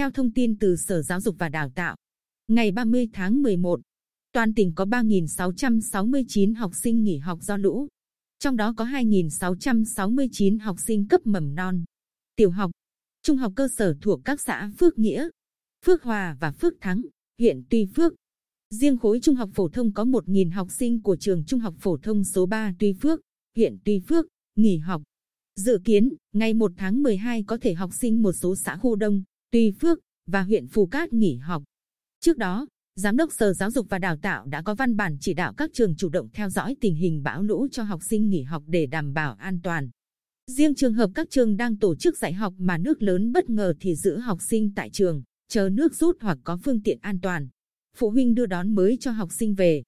Theo thông tin từ Sở Giáo dục và Đào tạo, ngày 30 tháng 11, toàn tỉnh có 3.669 học sinh nghỉ học do lũ. Trong đó có 2.669 học sinh cấp mầm non, tiểu học, trung học cơ sở thuộc các xã Phước Nghĩa, Phước Hòa và Phước Thắng, huyện Tuy Phước. Riêng khối trung học phổ thông có 1.000 học sinh của trường trung học phổ thông số 3 Tuy Phước, huyện Tuy Phước, nghỉ học. Dự kiến, ngày 1 tháng 12 có thể học sinh một số xã khu đông, Tuy Phước và huyện Phù Cát nghỉ học. Trước đó, Giám đốc Sở Giáo dục và Đào tạo đã có văn bản chỉ đạo các trường chủ động theo dõi tình hình bão lũ cho học sinh nghỉ học để đảm bảo an toàn. Riêng trường hợp các trường đang tổ chức dạy học mà nước lớn bất ngờ thì giữ học sinh tại trường, chờ nước rút hoặc có phương tiện an toàn. Phụ huynh đưa đón mới cho học sinh về.